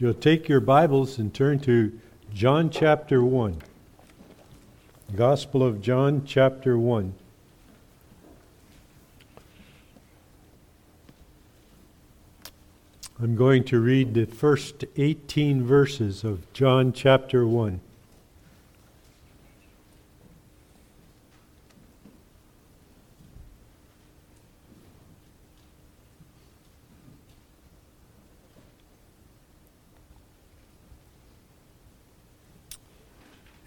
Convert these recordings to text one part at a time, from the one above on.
you'll take your Bibles and turn to John chapter 1. Gospel of John chapter 1. I'm going to read the first 18 verses of John chapter 1.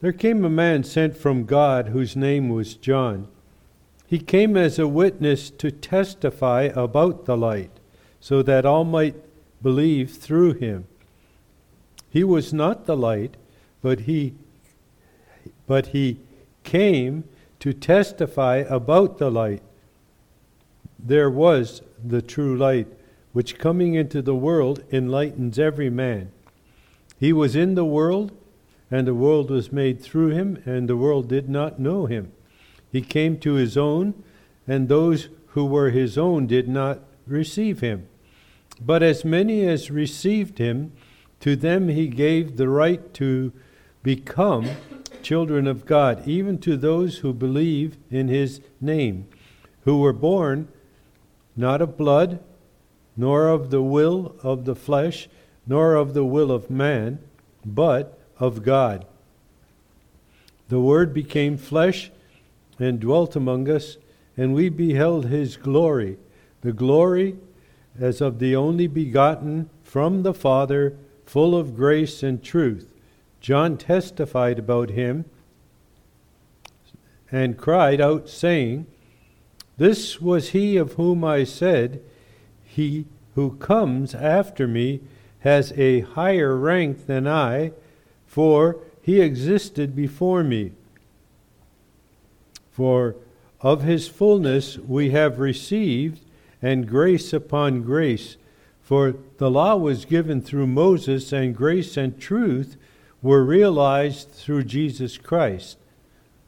There came a man sent from God whose name was John. He came as a witness to testify about the light, so that all might believe through him. He was not the light, but he but he came to testify about the light. There was the true light, which coming into the world enlightens every man. He was in the world, and the world was made through him, and the world did not know him. He came to his own, and those who were his own did not receive him. But as many as received him, to them he gave the right to become children of God, even to those who believe in his name, who were born not of blood, nor of the will of the flesh, nor of the will of man, but of God. The Word became flesh and dwelt among us, and we beheld his glory, the glory as of the only begotten from the Father, full of grace and truth. John testified about him and cried out, saying, This was he of whom I said, He who comes after me has a higher rank than I for he existed before me. For of his fullness we have received, and grace upon grace. For the law was given through Moses, and grace and truth were realized through Jesus Christ.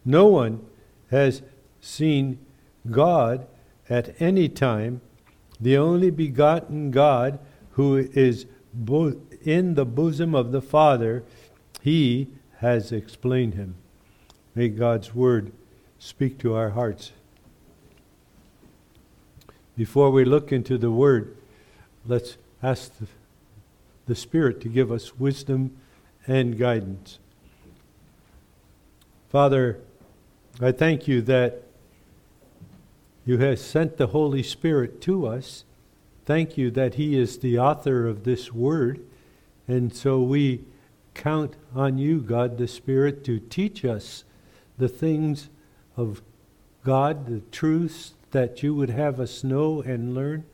No one has seen God at any time, the only begotten God who is in the bosom of the Father he has explained him. May God's word speak to our hearts. Before we look into the word, let's ask the, the Spirit to give us wisdom and guidance. Father, I thank you that you have sent the Holy Spirit to us. Thank you that He is the author of this word. And so we count on you, God the Spirit, to teach us the things of God, the truths that you would have us know and learn.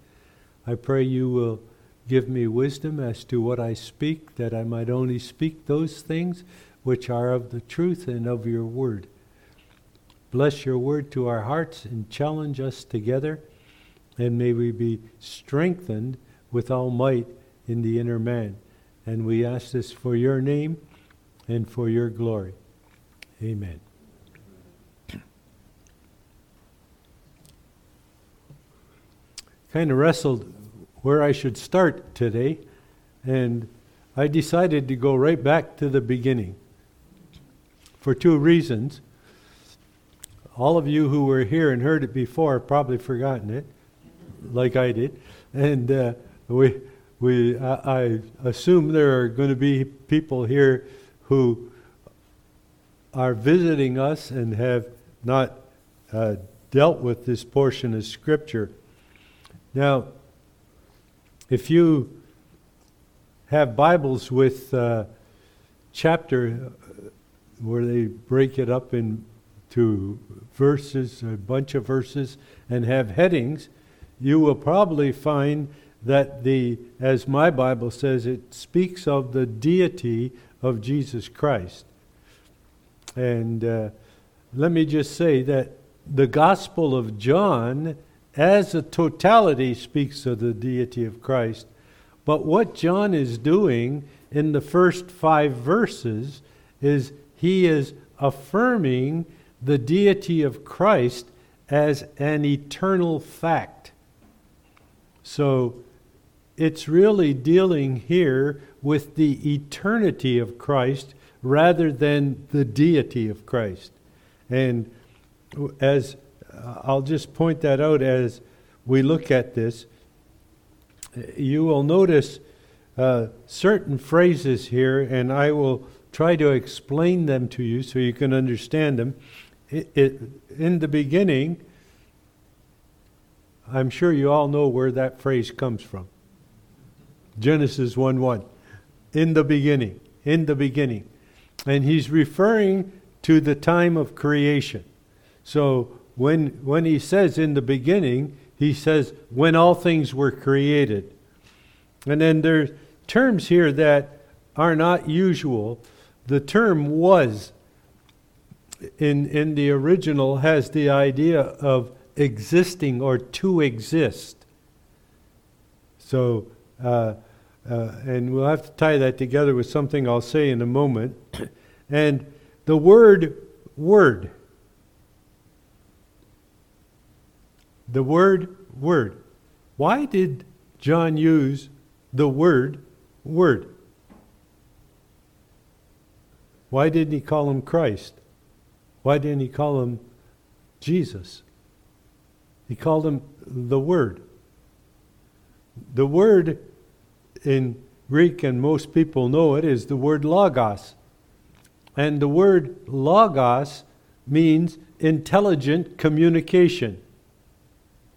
I pray you will give me wisdom as to what I speak, that I might only speak those things which are of the truth and of your word. Bless your word to our hearts and challenge us together, and may we be strengthened with all might in the inner man. And we ask this for your name and for your glory. Amen. Kind of wrestled where I should start today, and I decided to go right back to the beginning for two reasons. All of you who were here and heard it before probably forgotten it, like I did. And uh, we, we, I, I assume there are going to be people here who are visiting us and have not uh, dealt with this portion of Scripture. Now, if you have Bibles with uh, chapter uh, where they break it up into verses, a bunch of verses, and have headings, you will probably find that the, as my Bible says, it speaks of the deity of Jesus Christ. And uh, let me just say that the Gospel of John, as a totality, speaks of the deity of Christ. But what John is doing in the first five verses is he is affirming the deity of Christ as an eternal fact. So it's really dealing here with the eternity of Christ rather than the deity of Christ. And as uh, I'll just point that out as we look at this, you will notice uh, certain phrases here, and I will try to explain them to you so you can understand them. It, it, in the beginning, I'm sure you all know where that phrase comes from. Genesis 1 1. In the beginning. In the beginning. And he's referring to the time of creation. So when, when he says in the beginning, he says when all things were created. And then there's terms here that are not usual. The term was in, in the original has the idea of existing or to exist. So, uh, uh, and we'll have to tie that together with something I'll say in a moment. and the word word. The word word. Why did John use the word word? Why didn't he call him Christ? Why didn't he call him Jesus? He called him the Word. The word in Greek, and most people know it, is the word logos. And the word logos means intelligent communication.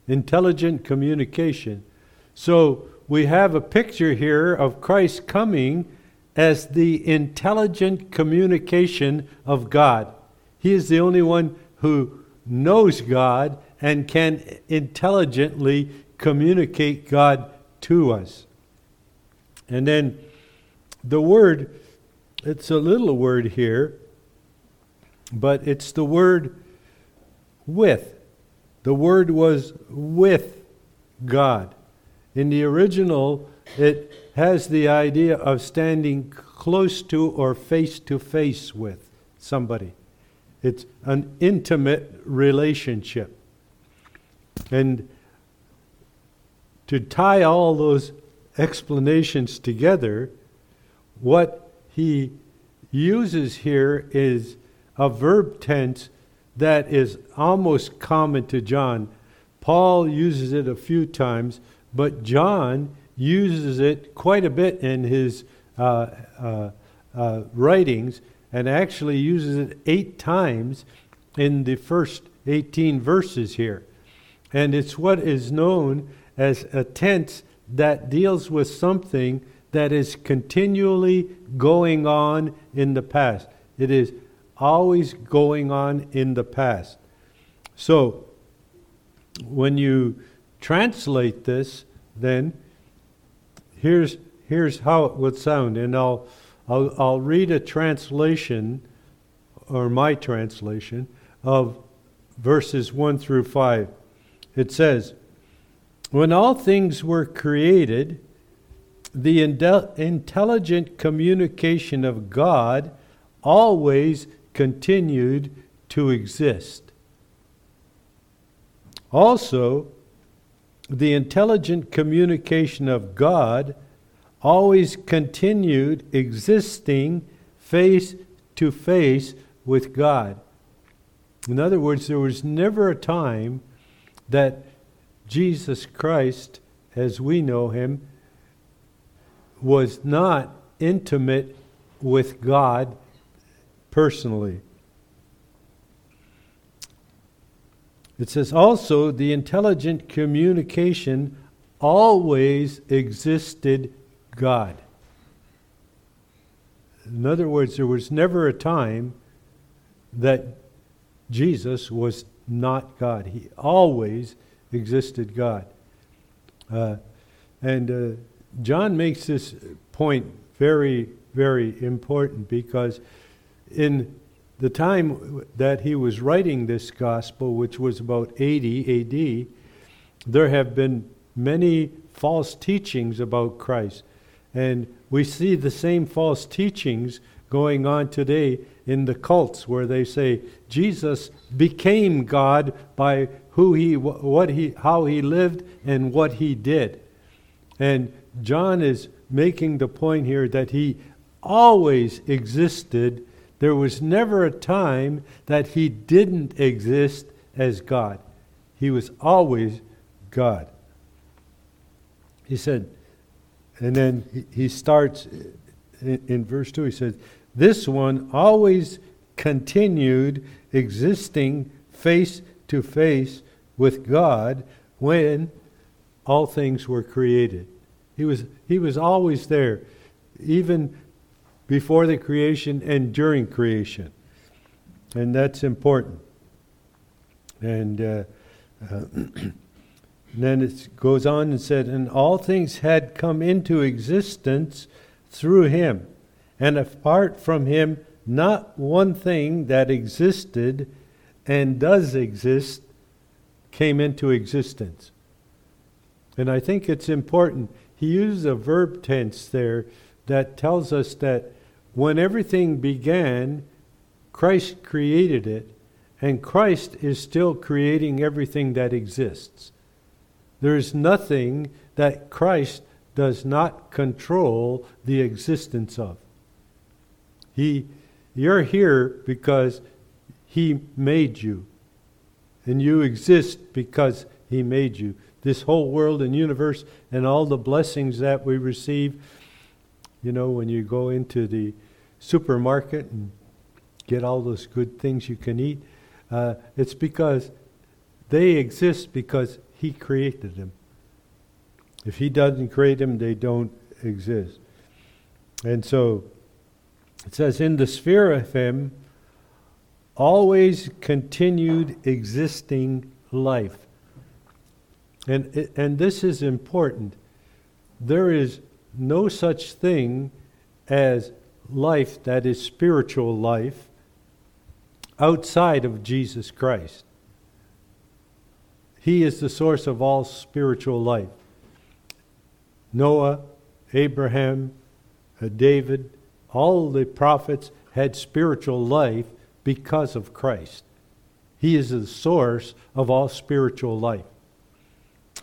Intelligent communication. So we have a picture here of Christ coming as the intelligent communication of God. He is the only one who knows God and can intelligently communicate God to us. And then the word, it's a little word here, but it's the word with. The word was with God. In the original, it has the idea of standing close to or face to face with somebody. It's an intimate relationship. And to tie all those explanations together, what he uses here is a verb tense that is almost common to John. Paul uses it a few times, but John uses it quite a bit in his uh, uh, uh, writings and actually uses it eight times in the first 18 verses here. And it's what is known as a tense that deals with something that is continually going on in the past. It is always going on in the past. So, when you translate this, then here's, here's how it would sound. And I'll, I'll, I'll read a translation, or my translation, of verses 1 through 5. It says, When all things were created, the intelligent communication of God always continued to exist. Also, the intelligent communication of God always continued existing face to face with God. In other words, there was never a time that Jesus Christ, as we know him, was not intimate with God personally. It says also the intelligent communication always existed God. In other words, there was never a time that Jesus was not God. He always existed God. Uh, And uh, John makes this point very, very important because in the time that he was writing this gospel, which was about 80 AD, there have been many false teachings about Christ. And we see the same false teachings going on today in the cults where they say Jesus became God by who he what he how he lived and what he did. And John is making the point here that he always existed. There was never a time that he didn't exist as God. He was always God. He said, and then he starts in, verse 2, he says, This one always continued existing face to face with God when all things were created. He was, he was always there, even before the creation and during creation. And that's important. And uh, uh, then it goes on and said, And all things had come into existence through him. And apart from him, not one thing that existed and does exist came into existence. And I think it's important. He uses a verb tense there that tells us that when everything began, Christ created it, and Christ is still creating everything that exists. There is nothing that Christ does not control the existence of. He, you're here because He made you, and you exist because He made you. This whole world and universe and all the blessings that we receive. You know, when you go into the supermarket and get all those good things you can eat, uh, it's because they exist because He created them. If He doesn't create them, they don't exist. And so it says, in the sphere of Him, always continued existing life. And, and this is important. There is no such thing as life that is spiritual life outside of Jesus Christ. He is the source of all spiritual life. Noah, Abraham, uh, David, all the prophets had spiritual life because of Christ. He is the source of all spiritual life.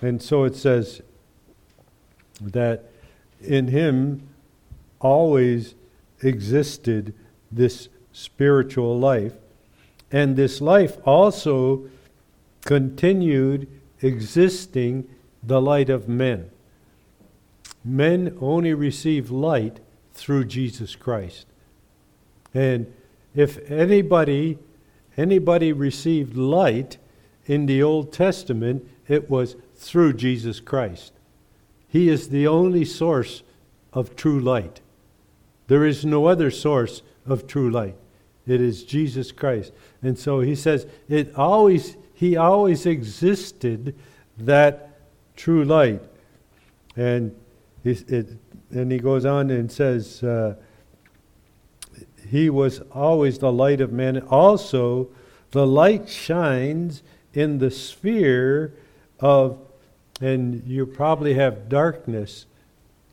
And so it says that in him always existed this spiritual life. And this life also continued existing the light of men men only receive light through Jesus Christ. And if anybody anybody received light in the Old Testament, it was through Jesus Christ. He is the only source of true light. There is no other source of true light. It is Jesus Christ. And so he says it always he always existed that true light. And it, and he goes on and says, uh, He was always the light of men. Also, the light shines in the sphere of, and you probably have darkness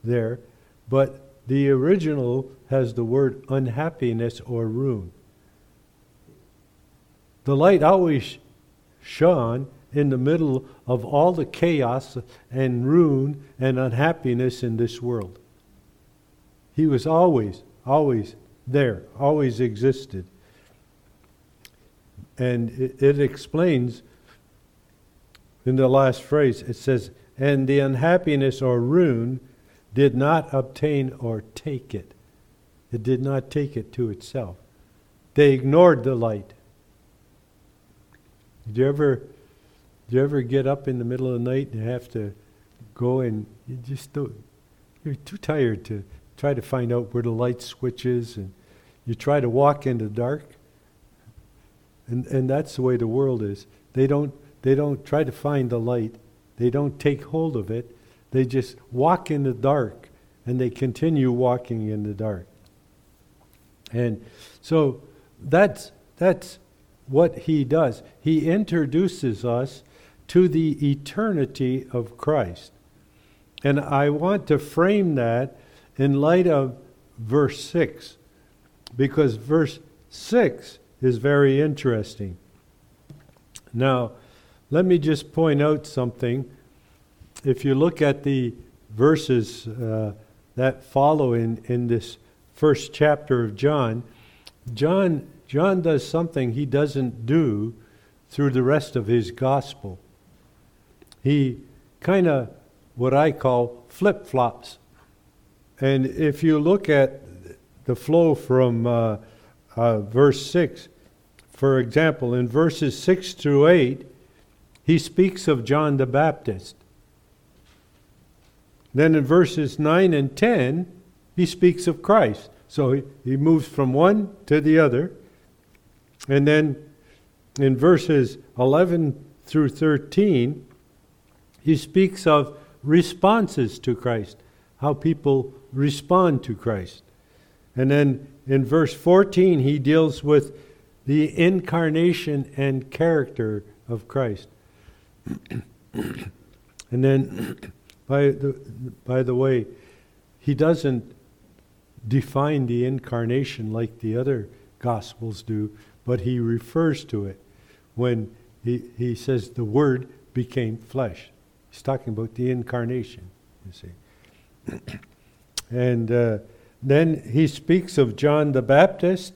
there, but the original has the word unhappiness or ruin. The light always shone in the middle of all the chaos and ruin and unhappiness in this world. He was always, always there, always existed. And it, it explains in the last phrase, it says, and the unhappiness or ruin did not obtain or take it. It did not take it to itself. They ignored the light. Did you ever do you ever get up in the middle of the night and have to go and you just don't, you're too tired to try to find out where the light switch is and you try to walk in the dark? And, and that's the way the world is. They don't, they don't try to find the light. They don't take hold of it. They just walk in the dark and they continue walking in the dark. And so that's, that's what he does. He introduces us to the eternity of Christ. And I want to frame that in light of verse 6, because verse 6 is very interesting. Now, let me just point out something. If you look at the verses uh, that follow in, in this first chapter of John, John, John does something he doesn't do through the rest of his gospel. He kind of, what I call, flip flops. And if you look at the flow from uh, uh, verse 6, for example, in verses 6 through 8, he speaks of John the Baptist. Then in verses 9 and 10, he speaks of Christ. So he, he moves from one to the other. And then in verses 11 through 13, he speaks of responses to Christ, how people respond to Christ. And then in verse 14, he deals with the incarnation and character of Christ. and then, by the, by the way, he doesn't define the incarnation like the other Gospels do, but he refers to it when he, he says the Word became flesh. He's talking about the incarnation, you see. and uh, then he speaks of John the Baptist,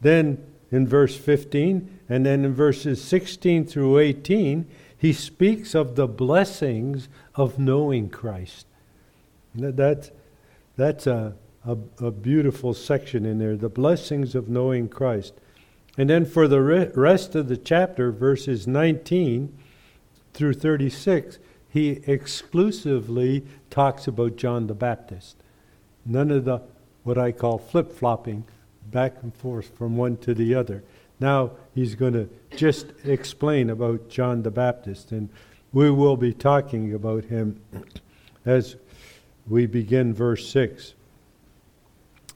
then in verse 15, and then in verses 16 through 18, he speaks of the blessings of knowing Christ. That, that's a, a, a, beautiful section in there, the blessings of knowing Christ. And then for the re- rest of the chapter, verses 19 through 36, he exclusively talks about John the Baptist. None of the, what I call flip flopping back and forth from one to the other. Now he's going to just explain about John the Baptist, and we will be talking about him as we begin verse 6.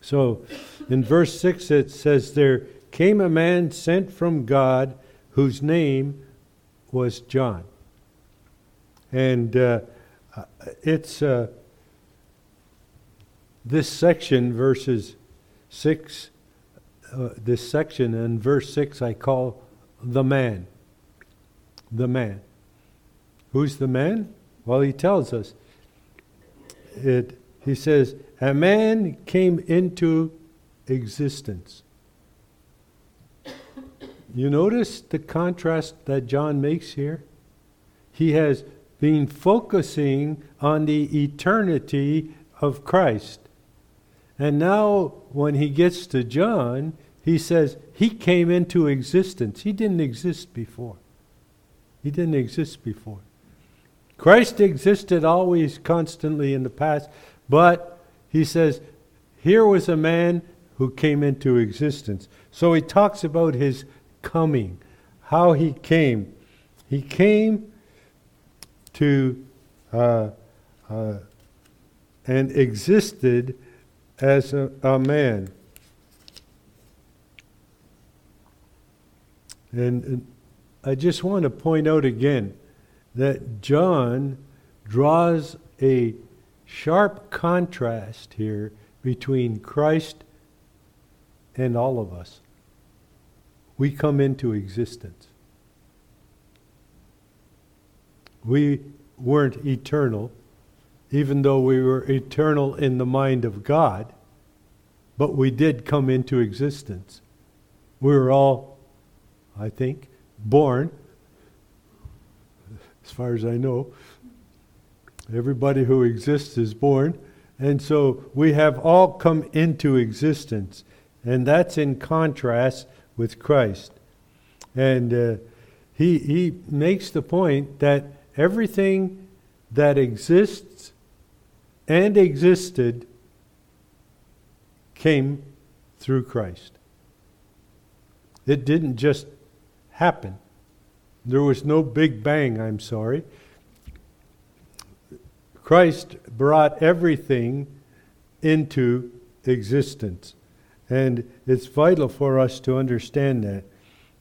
So in verse 6 it says, There came a man sent from God whose name was John. And uh, it's uh, this section, verses 6, uh, this section in verse 6, I call the man. The man. Who's the man? Well, he tells us. It, he says, A man came into existence. You notice the contrast that John makes here? He has been focusing on the eternity of Christ. And now, when he gets to John, he says he came into existence. He didn't exist before. He didn't exist before. Christ existed always, constantly in the past, but he says here was a man who came into existence. So he talks about his coming, how he came. He came to uh, uh, and existed as a, a man. And, and I just want to point out again that John draws a sharp contrast here between Christ and all of us. We come into existence. We weren't eternal, even though we were eternal in the mind of God, but we did come into existence. We were all, I think, born, as far as I know. Everybody who exists is born. And so we have all come into existence. And that's in contrast with Christ. And uh, he, he makes the point that everything that exists and existed came through Christ. It didn't just happen. There was no big bang, I'm sorry. Christ brought everything into existence. And it's vital for us to understand that.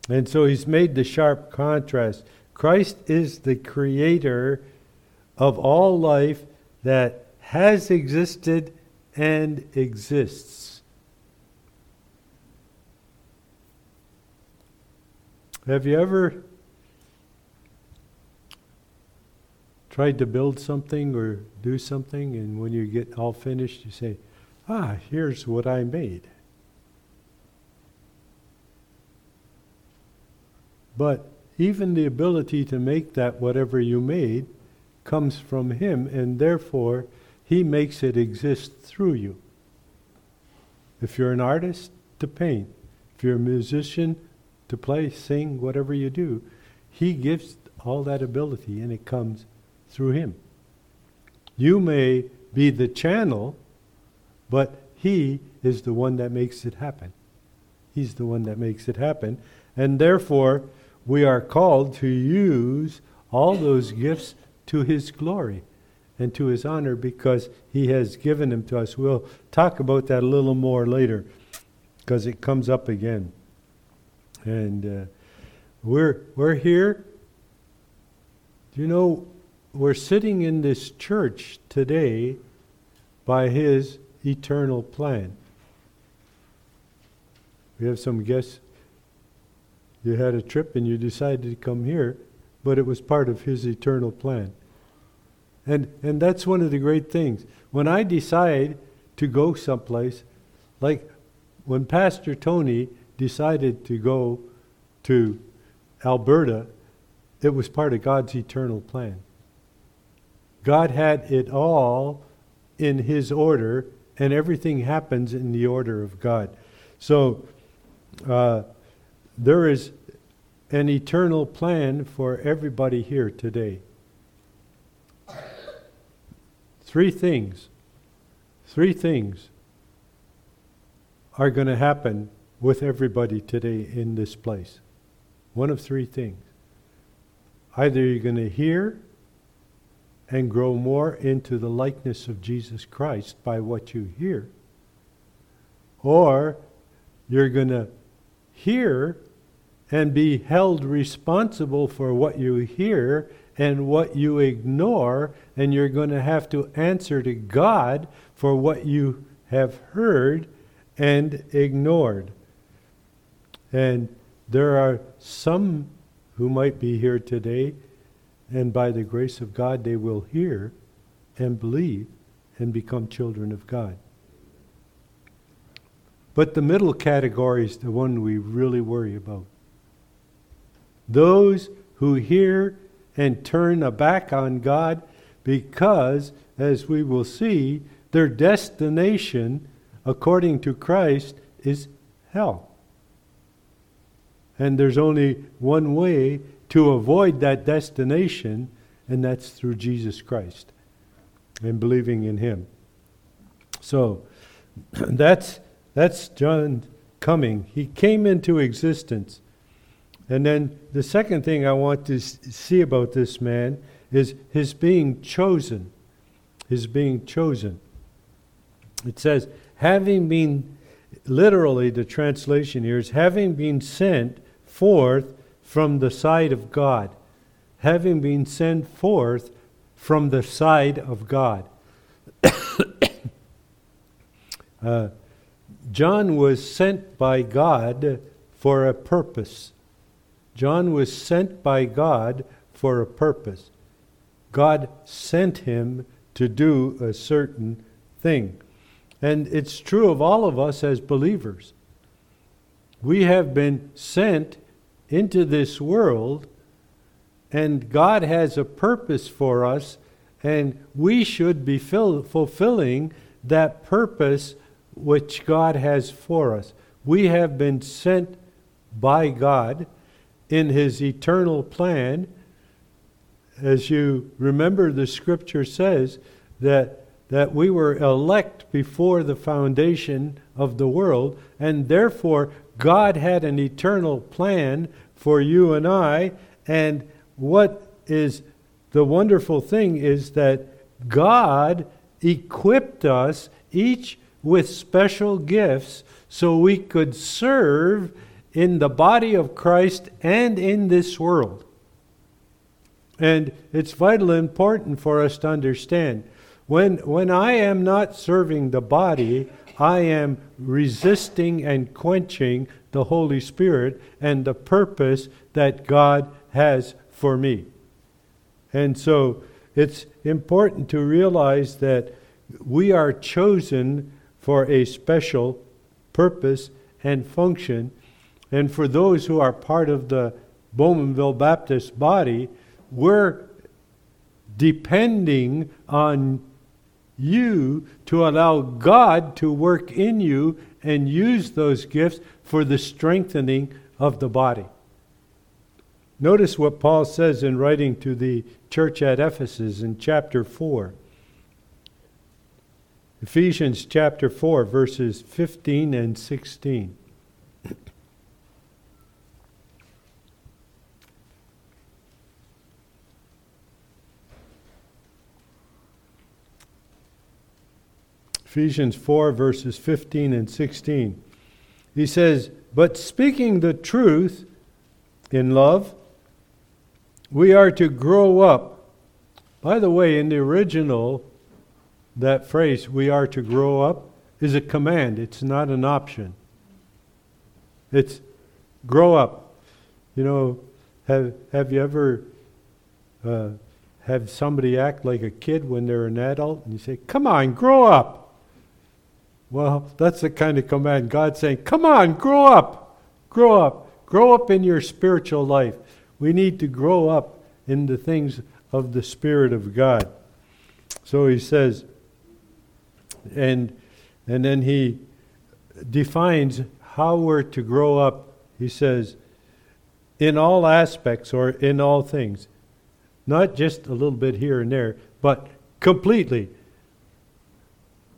And so he's made the sharp contrast. Christ is the creator of all life that has existed and exists. Have you ever tried to build something or do something, and when you get all finished, you say, Ah, here's what I made. But even the ability to make that whatever you made comes from Him, and therefore He makes it exist through you. If you're an artist, to paint. If you're a musician, to play, sing, whatever you do, He gives all that ability, and it comes through Him. You may be the channel, but He is the one that makes it happen. He's the one that makes it happen. And therefore, we are called to use all those gifts to His glory and to His honor because He has given them to us. We'll talk about that a little more later because it comes up again. And uh, we're, we're here. You know, we're sitting in this church today by His eternal plan. We have some guests you had a trip and you decided to come here, but it was part of His eternal plan. And, and that's one of the great things. When I decide to go someplace, like when Pastor Tony decided to go to Alberta, it was part of God's eternal plan. God had it all in His order, and everything happens in the order of God. So, uh, there is an eternal plan for everybody here today. Three things, three things are going to happen with everybody today in this place. One of three things. Either you're going to hear and grow more into the likeness of Jesus Christ by what you hear, or you're going to hear and be held responsible for what you hear and what you ignore, and you're going to have to answer to God for what you have heard and ignored. And there are some who might be here today, and by the grace of God, they will hear and believe and become children of God. But the middle category is the one we really worry about. Those who hear and turn a back on God because, as we will see, their destination, according to Christ, is hell. And there's only one way to avoid that destination, and that's through Jesus Christ and believing in Him. So, that's that's John coming. He came into existence. And then the second thing I want to see about this man is his being chosen. His being chosen. It says, having been, literally, the translation here is having been sent forth from the side of God. Having been sent forth from the side of God. uh, John was sent by God for a purpose. John was sent by God for a purpose. God sent him to do a certain thing. And it's true of all of us as believers. We have been sent into this world, and God has a purpose for us, and we should be fill- fulfilling that purpose which God has for us. We have been sent by God in His eternal plan. As you remember, the scripture says that, that we were elect before the foundation of the world, and therefore God had an eternal plan for you and I. And what is the wonderful thing is that God equipped us each with special gifts so we could serve in the body of Christ and in this world. And it's vitally important for us to understand when, when I am not serving the body, I am resisting and quenching the Holy Spirit and the purpose that God has for me. And so it's important to realize that we are chosen for a special purpose and function. And for those who are part of the Bowmanville Baptist body, we're depending on you to allow God to work in you and use those gifts for the strengthening of the body. Notice what Paul says in writing to the church at Ephesus in chapter 4. Ephesians chapter 4, verses 15 and 16. Ephesians 4, verses 15 and 16. He says, But speaking the truth in love, we are to grow up. By the way, in the original, that phrase, we are to grow up, is a command, it's not an option. It's grow up. You know, have, have you ever uh, have somebody act like a kid when they're an adult and you say, Come on, grow up? Well, that's the kind of command God's saying, come on, grow up, grow up, grow up in your spiritual life. We need to grow up in the things of the Spirit of God. So he says, and, and then he defines how we're to grow up. He says, in all aspects or in all things. Not just a little bit here and there, but completely.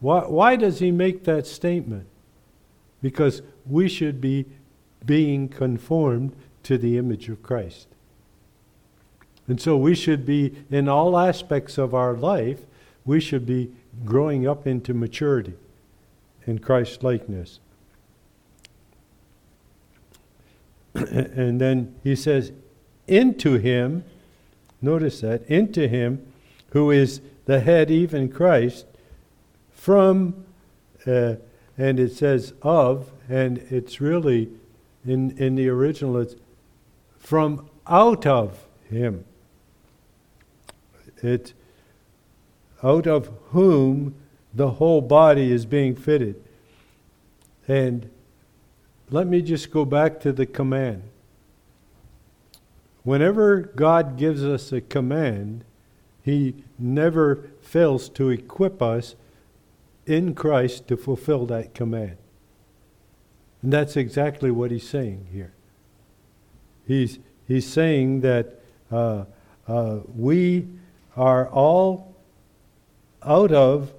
Why, why does he make that statement? Because we should be being conformed to the image of Christ. And so we should be, in all aspects of our life, we should be growing up into maturity in Christ likeness. and then he says, into him, notice that, into him who is the head, even Christ, from, uh, and it says of, and it's really, in, in the original, it's from out of him. It's out of whom the whole body is being fitted. And let me just go back to the command. Whenever God gives us a command, He never fails to equip us in Christ to fulfill that command. And that's exactly what he's saying here. He's, he's saying that uh, uh, we are all out of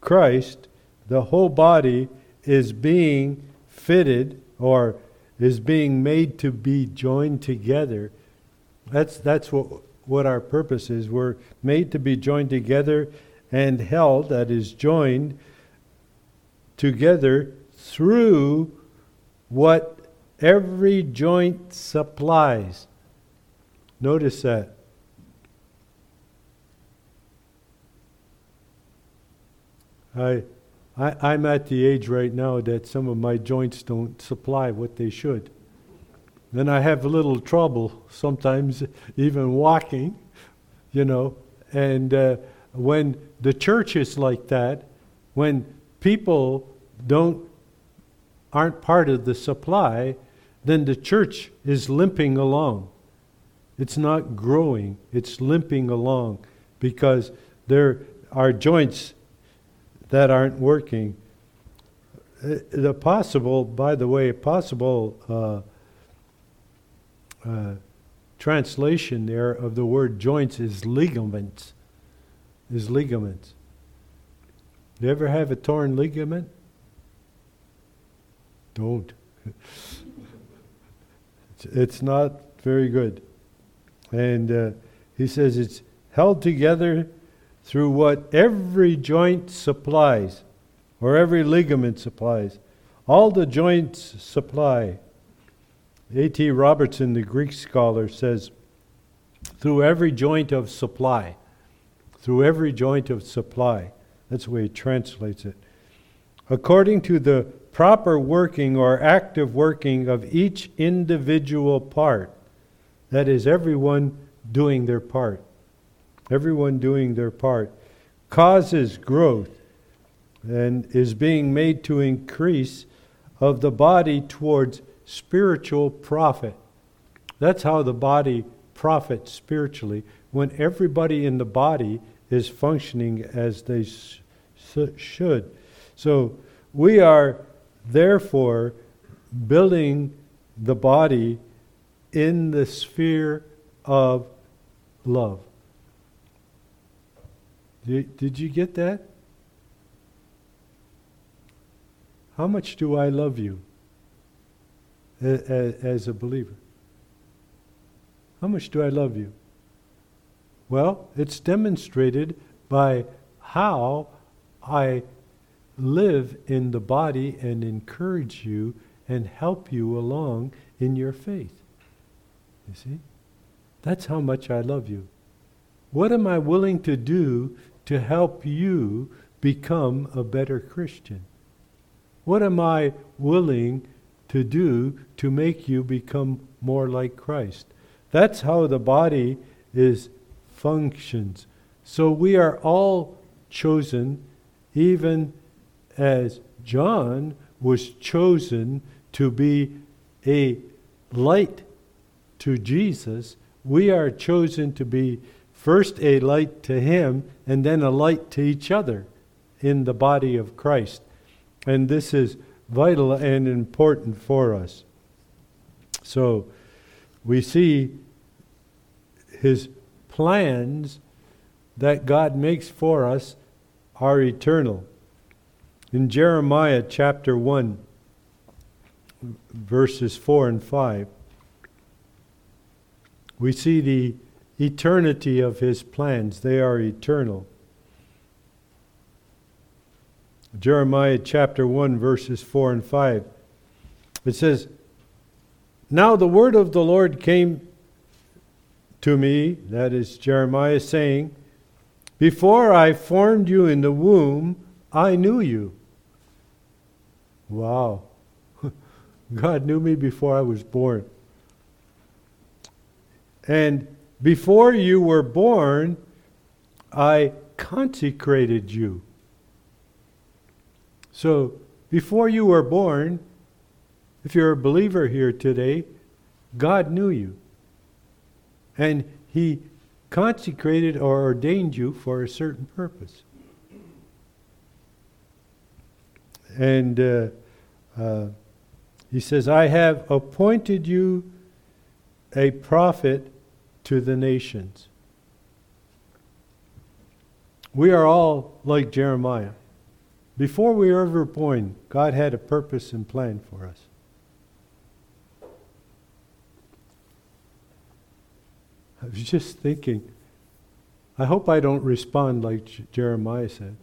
Christ, the whole body is being fitted or is being made to be joined together. That's, that's what, what our purpose is. We're made to be joined together and held, that is joined together through what every joint supplies. Notice that. I, I, am at the age right now that some of my joints don't supply what they should. Then I have a little trouble sometimes, even walking, you know. And uh, when the church is like that, when people don't aren't part of the supply, then the church is limping along. It's not growing, it's limping along because there are joints that aren't working. Uh, the possible, by the way, possible uh, uh, translation there of the word joints is ligaments is ligaments. You ever have a torn ligament? Don't. it's, not very good. And uh, he says it's held together through what every joint supplies, or every ligament supplies. All the joints supply. A.T. Robertson, the Greek scholar, says, through every joint of supply. Through every joint of supply. That's the way he translates it. According to the proper working or active working of each individual part. That is, everyone doing their part. Everyone doing their part causes growth and is being made to increase of the body towards spiritual profit. That's how the body profits spiritually when everybody in the body is functioning as they sh- should. So we are therefore building the body in the sphere of love. Did, did you get that? How much do I love you as, as a believer? How much do I love you? Well, it's demonstrated by how I live in the body and encourage you and help you along in your faith. You see? That's how much I love you. What am I willing to do to help you become a better Christian? What am I willing to do to make you become more like Christ? That's how the body is functions. So we are all chosen, even as John was chosen to be a light to Jesus, we are chosen to be first a light to him and then a light to each other in the body of Christ. And this is vital and important for us. So we see his plans that God makes for us are eternal. In Jeremiah chapter 1, verses 4 and 5, we see the eternity of his plans. They are eternal. Jeremiah chapter 1, verses 4 and 5. It says, Now the word of the Lord came to me, that is Jeremiah, saying, Before I formed you in the womb, I knew you. Wow. God knew me before I was born. And before you were born, I consecrated you. So, before you were born, if you're a believer here today, God knew you. And He consecrated or ordained you for a certain purpose. And uh, uh, he says, I have appointed you a prophet to the nations. We are all like Jeremiah. Before we were ever born, God had a purpose and plan for us. I was just thinking, I hope I don't respond like J- Jeremiah said.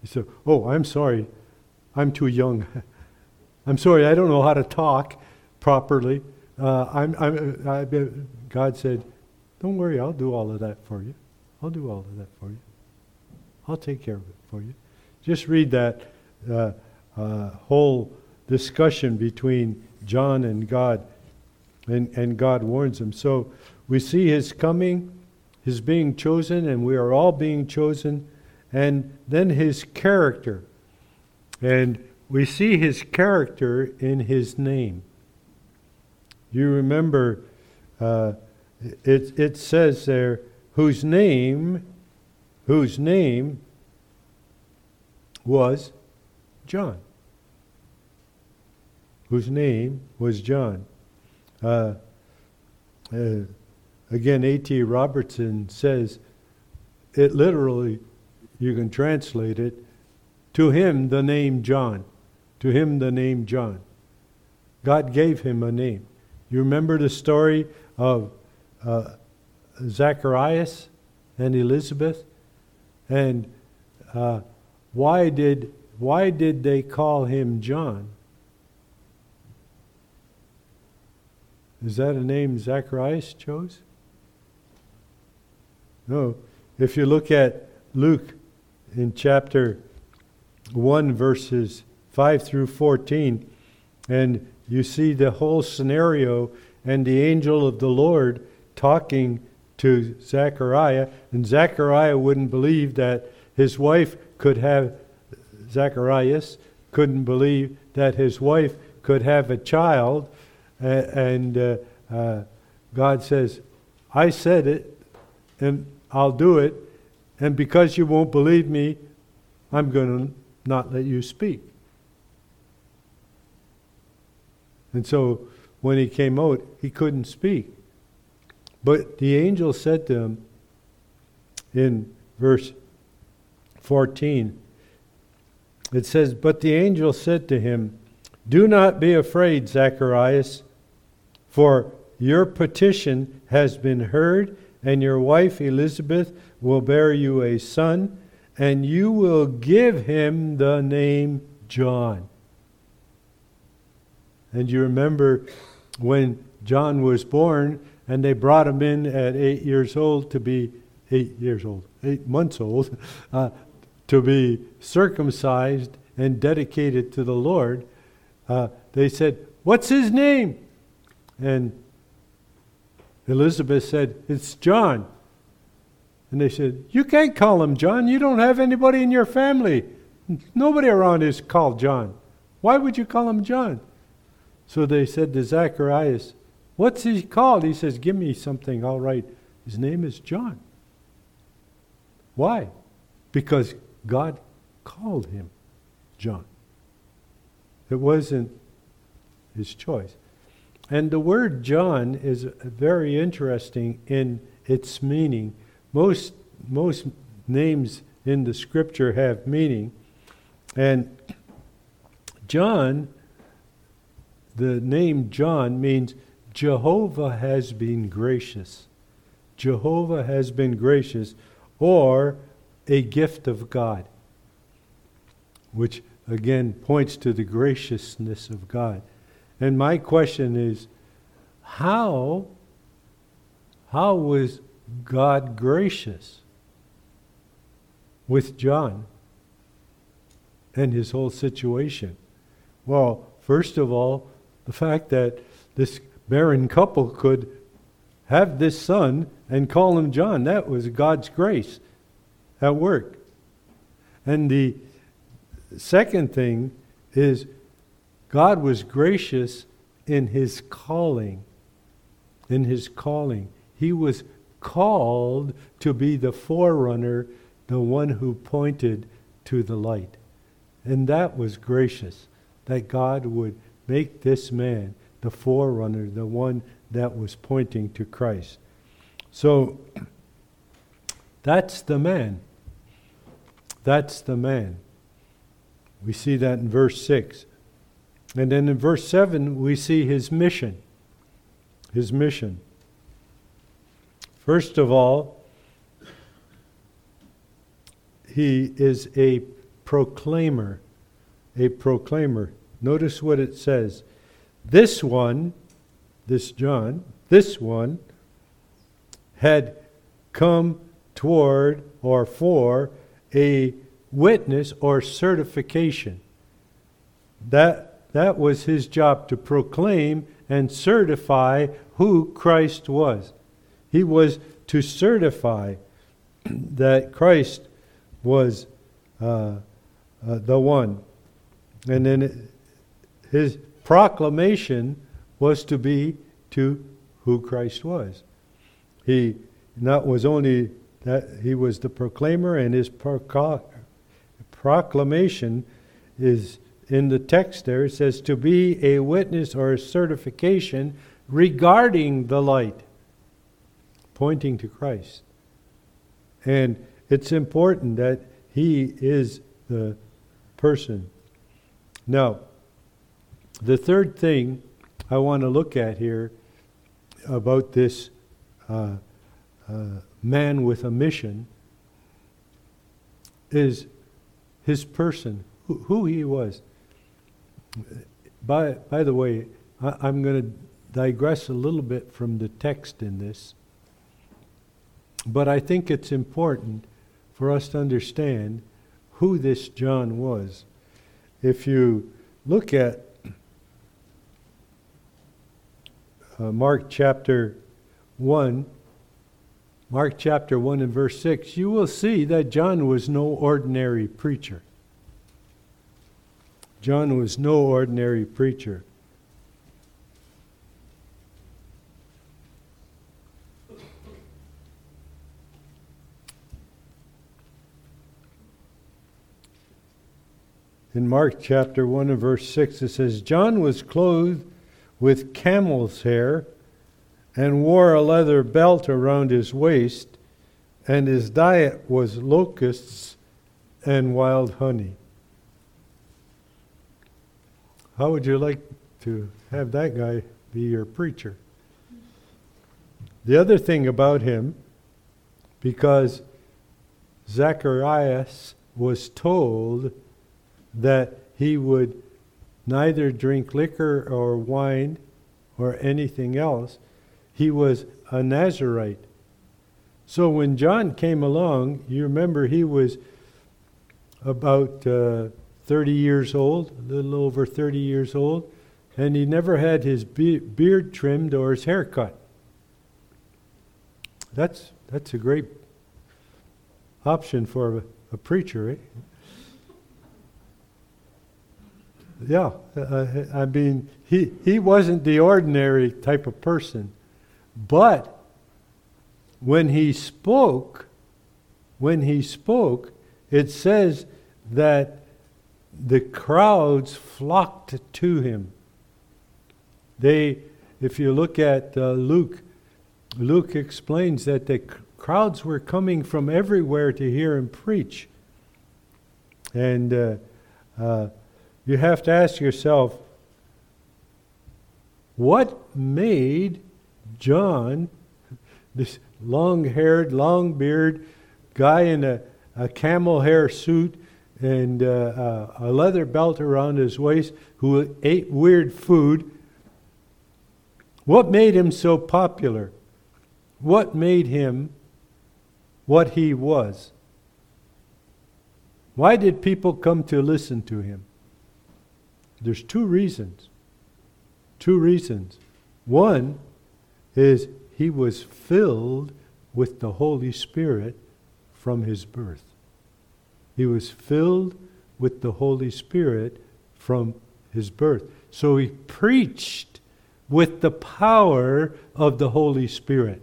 He said, Oh, I'm sorry. I'm too young. I'm sorry, I don't know how to talk properly. Uh, I'm, I'm, I, God said, Don't worry, I'll do all of that for you. I'll do all of that for you. I'll take care of it for you. Just read that uh, uh, whole discussion between John and God, and, and God warns him. So we see his coming, his being chosen, and we are all being chosen, and then his character. And we see his character in his name. You remember, uh, it, it says there, whose name, whose name was John. Whose name was John. Uh, uh, again, A.T. Robertson says, it literally, you can translate it, to him the name John. To him the name John. God gave him a name. You remember the story of uh, Zacharias and Elizabeth? And uh, why did why did they call him John? Is that a name Zacharias chose? No. If you look at Luke in chapter 1, verses 5 through 14, and you see the whole scenario and the angel of the Lord talking to Zechariah, and Zechariah wouldn't believe that his wife could have, Zacharias couldn't believe that his wife could have a child, and uh, uh, God says, I said it, and I'll do it, and because you won't believe me, I'm going to not let you speak. And so when he came out, he couldn't speak. But the angel said to him in verse 14, it says, But the angel said to him, Do not be afraid, Zacharias, for your petition has been heard, and your wife Elizabeth will bear you a son, and you will give him the name John. And you remember when John was born, and they brought him in at eight years old to be eight years old, eight months old, uh, to be circumcised and dedicated to the Lord. Uh, they said, What's his name? And Elizabeth said, It's John. And they said, You can't call him John. You don't have anybody in your family. Nobody around is called John. Why would you call him John? So they said to Zacharias, What's he called? He says, Give me something, all right. His name is John. Why? Because God called him John. It wasn't his choice. And the word John is very interesting in its meaning. Most, most names in the scripture have meaning. And John the name John means Jehovah has been gracious. Jehovah has been gracious, or a gift of God, which again points to the graciousness of God. And my question is how, how was God gracious with John and his whole situation? Well, first of all, the fact that this barren couple could have this son and call him John. That was God's grace at work. And the second thing is God was gracious in his calling. In his calling. He was called to be the forerunner, the one who pointed to the light. And that was gracious, that God would make this man the forerunner, the one that was pointing to Christ. So that's the man. That's the man. We see that in verse 6. And then in verse 7, we see his mission. His mission. First of all, he is a proclaimer. A proclaimer. Notice what it says. This one, this John, this one had come toward or for a witness or certification. That, that was his job to proclaim and certify who Christ was. He was to certify that Christ was uh, uh, the one. And then it, his proclamation was to be to who Christ was. He not was only that he was the proclaimer, and his proclamation is in the text there. It says to be a witness or a certification regarding the light, pointing to Christ. And it's important that he is the person. Now, the third thing I want to look at here about this uh, uh, man with a mission is his person, who, who he was. By, by the way, I, I'm going to digress a little bit from the text in this, but I think it's important for us to understand who this John was. If you look at uh, Mark chapter 1, Mark chapter 1 and verse 6, you will see that John was no ordinary preacher. John was no ordinary preacher. In Mark chapter 1 and verse 6, it says, John was clothed with camel's hair and wore a leather belt around his waist, and his diet was locusts and wild honey. How would you like to have that guy be your preacher? The other thing about him, because Zacharias was told that he would neither drink liquor or wine or anything else. He was a Nazarite. So when John came along, you remember he was about uh, 30 years old, a little over 30 years old, and he never had his be- beard trimmed or his hair cut. That's, that's a great option for a, a preacher, eh? Yeah, uh, I mean, he, he wasn't the ordinary type of person. But when he spoke, when he spoke, it says that the crowds flocked to him. They, if you look at uh, Luke, Luke explains that the crowds were coming from everywhere to hear him preach. And uh, uh, you have to ask yourself what made John, this long haired, long beard guy in a, a camel hair suit and uh, uh, a leather belt around his waist, who ate weird food, what made him so popular? What made him what he was? Why did people come to listen to him? There's two reasons. Two reasons. One is he was filled with the Holy Spirit from his birth. He was filled with the Holy Spirit from his birth. So he preached with the power of the Holy Spirit.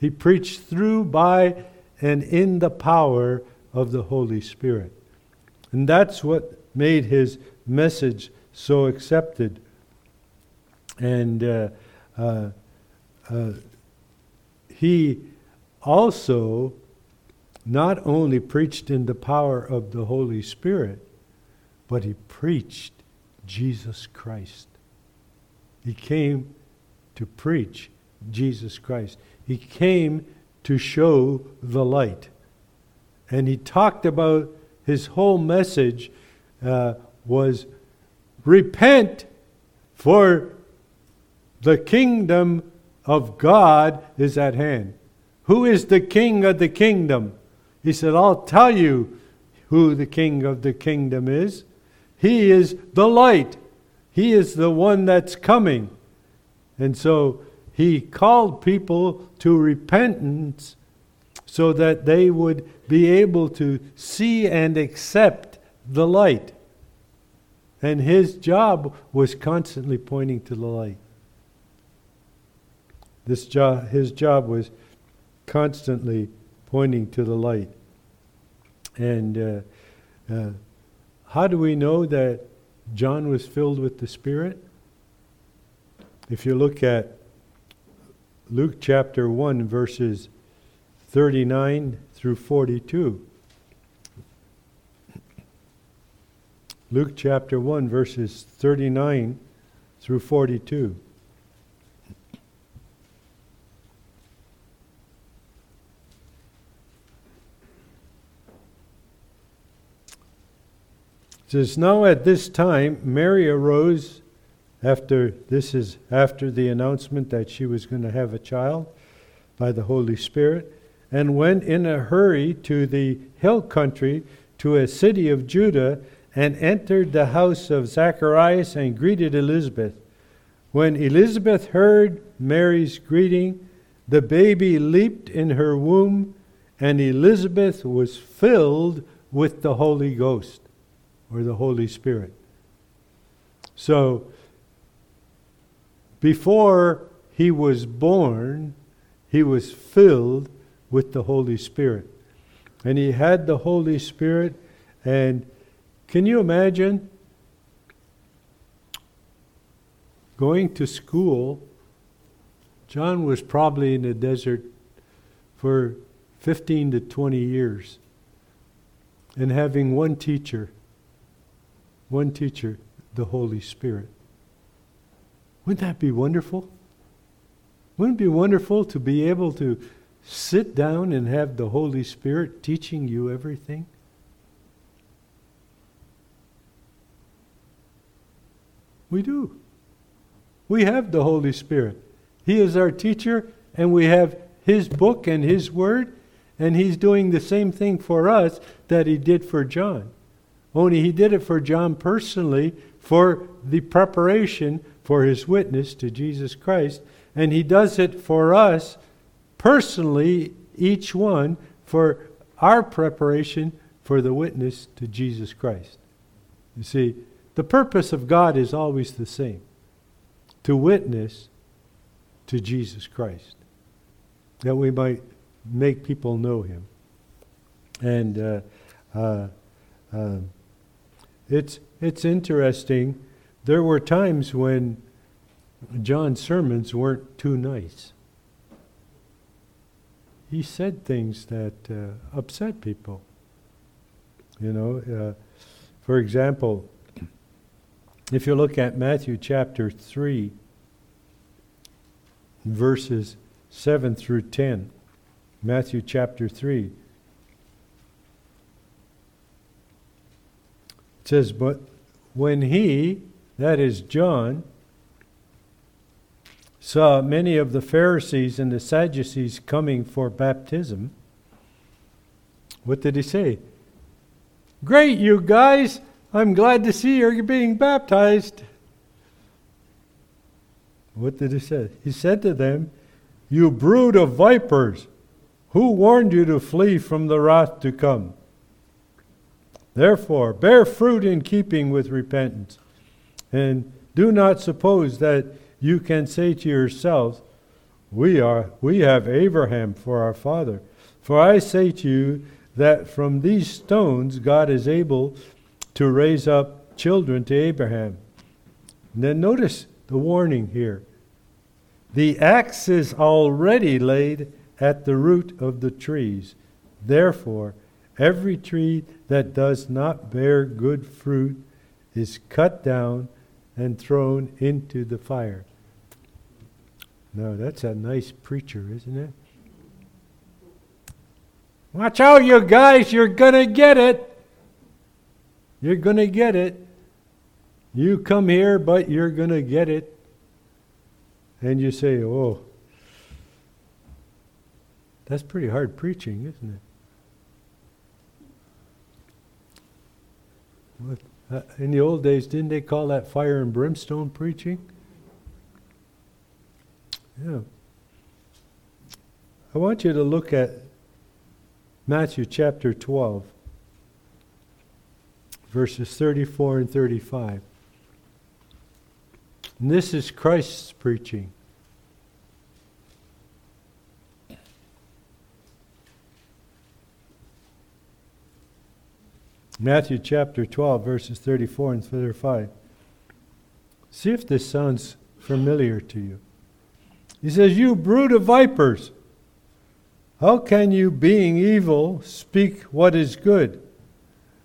He preached through, by, and in the power of the Holy Spirit. And that's what made his message so accepted. And uh, uh, uh, he also not only preached in the power of the Holy Spirit, but he preached Jesus Christ. He came to preach Jesus Christ. He came to show the light. And he talked about his whole message uh, was repent, for the kingdom of God is at hand. Who is the king of the kingdom? He said, I'll tell you who the king of the kingdom is. He is the light. He is the one that's coming. And so he called people to repentance so that they would be able to see and accept the light. And his job was constantly pointing to the light. This his job was constantly pointing to the light. And uh, uh, how do we know that John was filled with the Spirit? If you look at Luke chapter 1, verses 39 through 42. Luke chapter 1, verses 39 through 42. Says, Now at this time, Mary arose after this is after the announcement that she was going to have a child by the Holy Spirit, and went in a hurry to the hill country to a city of Judah and entered the house of Zacharias and greeted Elizabeth. When Elizabeth heard Mary's greeting, the baby leaped in her womb, and Elizabeth was filled with the Holy Ghost or the Holy Spirit. So, before he was born, he was filled with the Holy Spirit. And he had the Holy Spirit, and can you imagine going to school? John was probably in the desert for 15 to 20 years and having one teacher, one teacher, the Holy Spirit. Wouldn't that be wonderful? Wouldn't it be wonderful to be able to sit down and have the Holy Spirit teaching you everything? We do. We have the Holy Spirit. He is our teacher, and we have His book and His word, and He's doing the same thing for us that He did for John. Only He did it for John personally for the preparation for His witness to Jesus Christ, and He does it for us personally, each one, for our preparation for the witness to Jesus Christ. You see, the purpose of God is always the same to witness to Jesus Christ, that we might make people know him. And uh, uh, uh, it's, it's interesting. There were times when John's sermons weren't too nice. He said things that uh, upset people. You know, uh, for example, if you look at Matthew chapter 3, verses 7 through 10, Matthew chapter 3, it says, But when he, that is John, saw many of the Pharisees and the Sadducees coming for baptism, what did he say? Great, you guys! I'm glad to see you're being baptized. What did he say? He said to them, You brood of vipers, who warned you to flee from the wrath to come? Therefore, bear fruit in keeping with repentance. And do not suppose that you can say to yourselves, we, are, we have Abraham for our father. For I say to you that from these stones God is able to raise up children to Abraham. And then notice the warning here. The axe is already laid at the root of the trees. Therefore, every tree that does not bear good fruit is cut down and thrown into the fire. Now, that's a nice preacher, isn't it? Watch out, you guys, you're going to get it. You're going to get it. You come here, but you're going to get it. And you say, oh, that's pretty hard preaching, isn't it? What, uh, in the old days, didn't they call that fire and brimstone preaching? Yeah. I want you to look at Matthew chapter 12 verses 34 and 35. And this is Christ's preaching. Matthew chapter 12, verses 34 and 35. See if this sounds familiar to you. He says, You brood of vipers, how can you, being evil, speak what is good?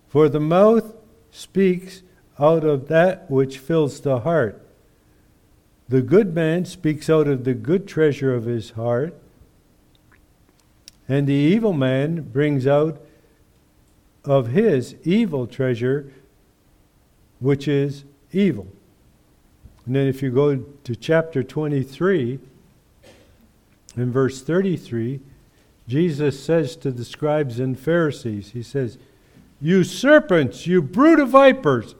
For the mouth speaks out of that which fills the heart. The good man speaks out of the good treasure of his heart, and the evil man brings out of his evil treasure, which is evil. And then if you go to chapter 23, in verse 33, Jesus says to the scribes and Pharisees, He says, You serpents, you brood of vipers,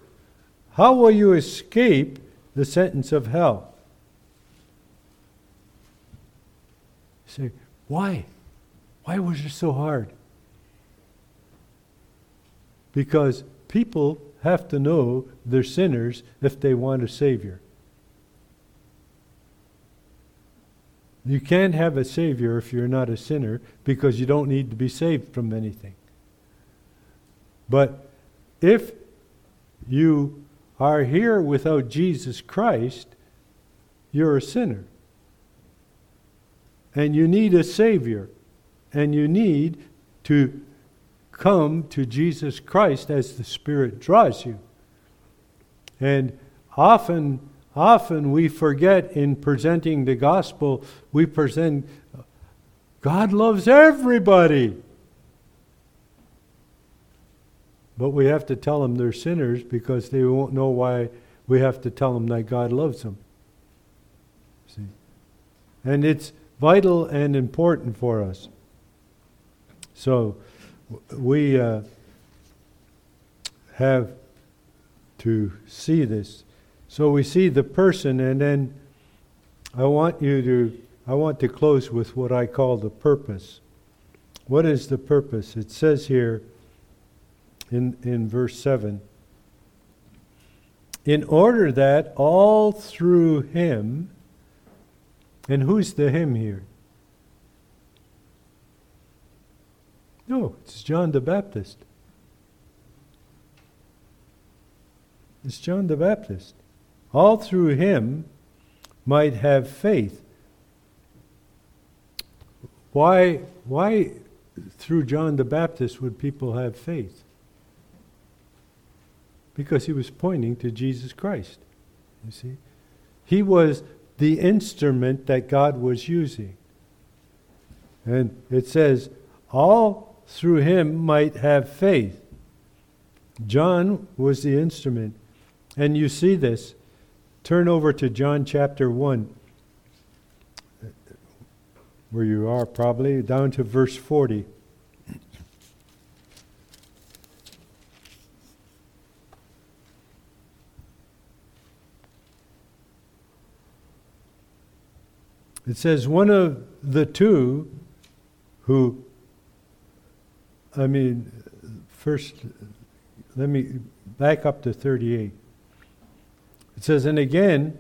how will you escape the sentence of hell? You say, Why? Why was it so hard? Because people have to know they're sinners if they want a Savior. You can't have a Savior if you're not a sinner because you don't need to be saved from anything. But if you are here without Jesus Christ, you're a sinner. And you need a Savior. And you need to come to Jesus Christ as the Spirit draws you. And often, often we forget in presenting the gospel, we present God loves everybody. But we have to tell them they're sinners because they won't know why we have to tell them that God loves them. See? And it's vital and important for us. So, we uh, have to see this. So we see the person, and then I want you to, I want to close with what I call the purpose. What is the purpose? It says here in, in verse 7 in order that all through him, and who's the him here? No, it's John the Baptist. It's John the Baptist. All through him might have faith. Why, why through John the Baptist would people have faith? Because he was pointing to Jesus Christ. You see? He was the instrument that God was using. And it says, all through him might have faith. John was the instrument. And you see this. Turn over to John chapter 1, where you are probably, down to verse 40. It says, One of the two who I mean, first, let me back up to 38. It says, And again,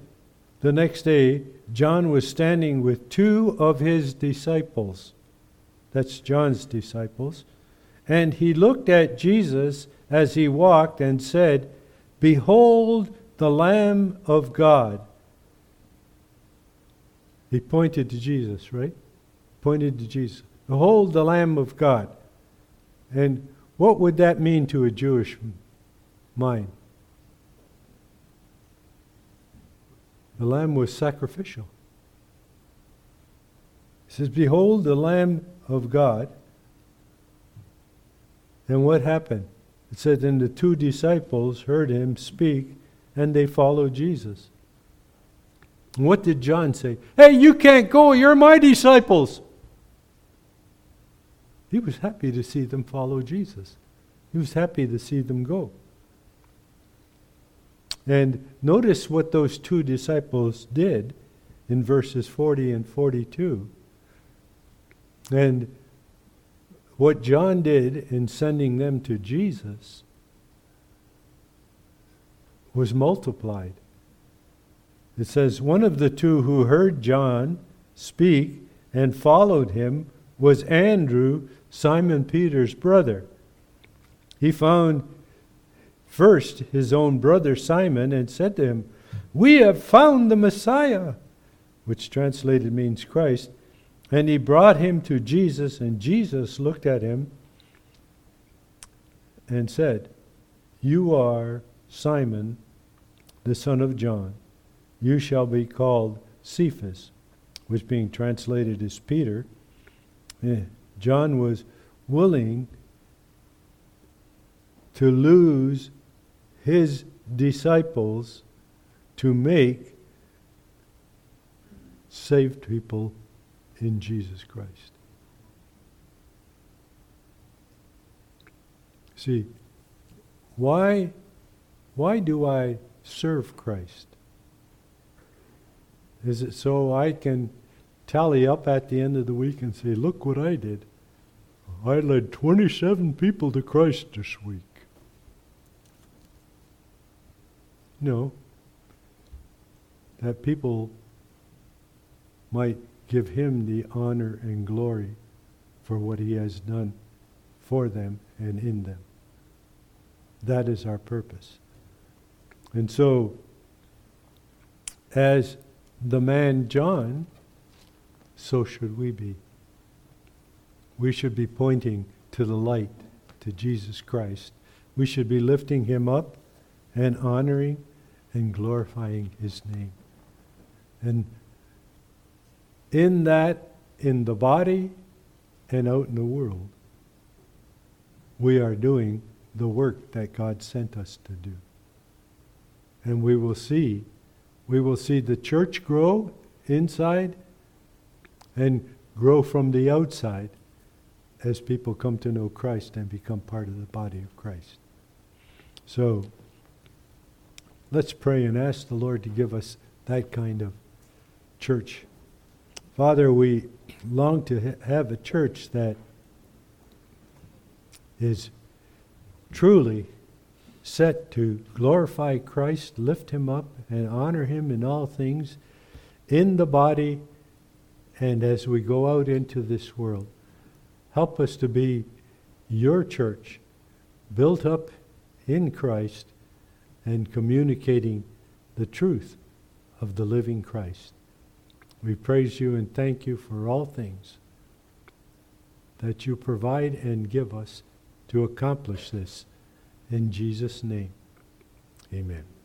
the next day, John was standing with two of his disciples. That's John's disciples. And he looked at Jesus as he walked and said, Behold the Lamb of God. He pointed to Jesus, right? Pointed to Jesus. Behold the Lamb of God. And what would that mean to a Jewish mind? The lamb was sacrificial. He says, Behold the Lamb of God. And what happened? It said, And the two disciples heard him speak, and they followed Jesus. What did John say? Hey, you can't go, you're my disciples. He was happy to see them follow Jesus. He was happy to see them go. And notice what those two disciples did in verses 40 and 42. And what John did in sending them to Jesus was multiplied. It says, One of the two who heard John speak and followed him was Andrew, Simon Peter's brother. He found first his own brother Simon and said to him, We have found the Messiah, which translated means Christ. And he brought him to Jesus, and Jesus looked at him and said, You are Simon, the son of John. You shall be called Cephas, which being translated is Peter. John was willing to lose his disciples to make saved people in Jesus Christ. See, why, why do I serve Christ? Is it so I can tally up at the end of the week and say, look what I did? I led 27 people to Christ this week. No. That people might give him the honor and glory for what he has done for them and in them. That is our purpose. And so, as the man John, so should we be. We should be pointing to the light, to Jesus Christ. We should be lifting him up and honoring and glorifying his name. And in that, in the body and out in the world, we are doing the work that God sent us to do. And we will see, we will see the church grow inside and grow from the outside as people come to know Christ and become part of the body of Christ. So, let's pray and ask the Lord to give us that kind of church. Father, we long to ha- have a church that is truly set to glorify Christ, lift him up, and honor him in all things in the body and as we go out into this world. Help us to be your church, built up in Christ and communicating the truth of the living Christ. We praise you and thank you for all things that you provide and give us to accomplish this. In Jesus' name, amen.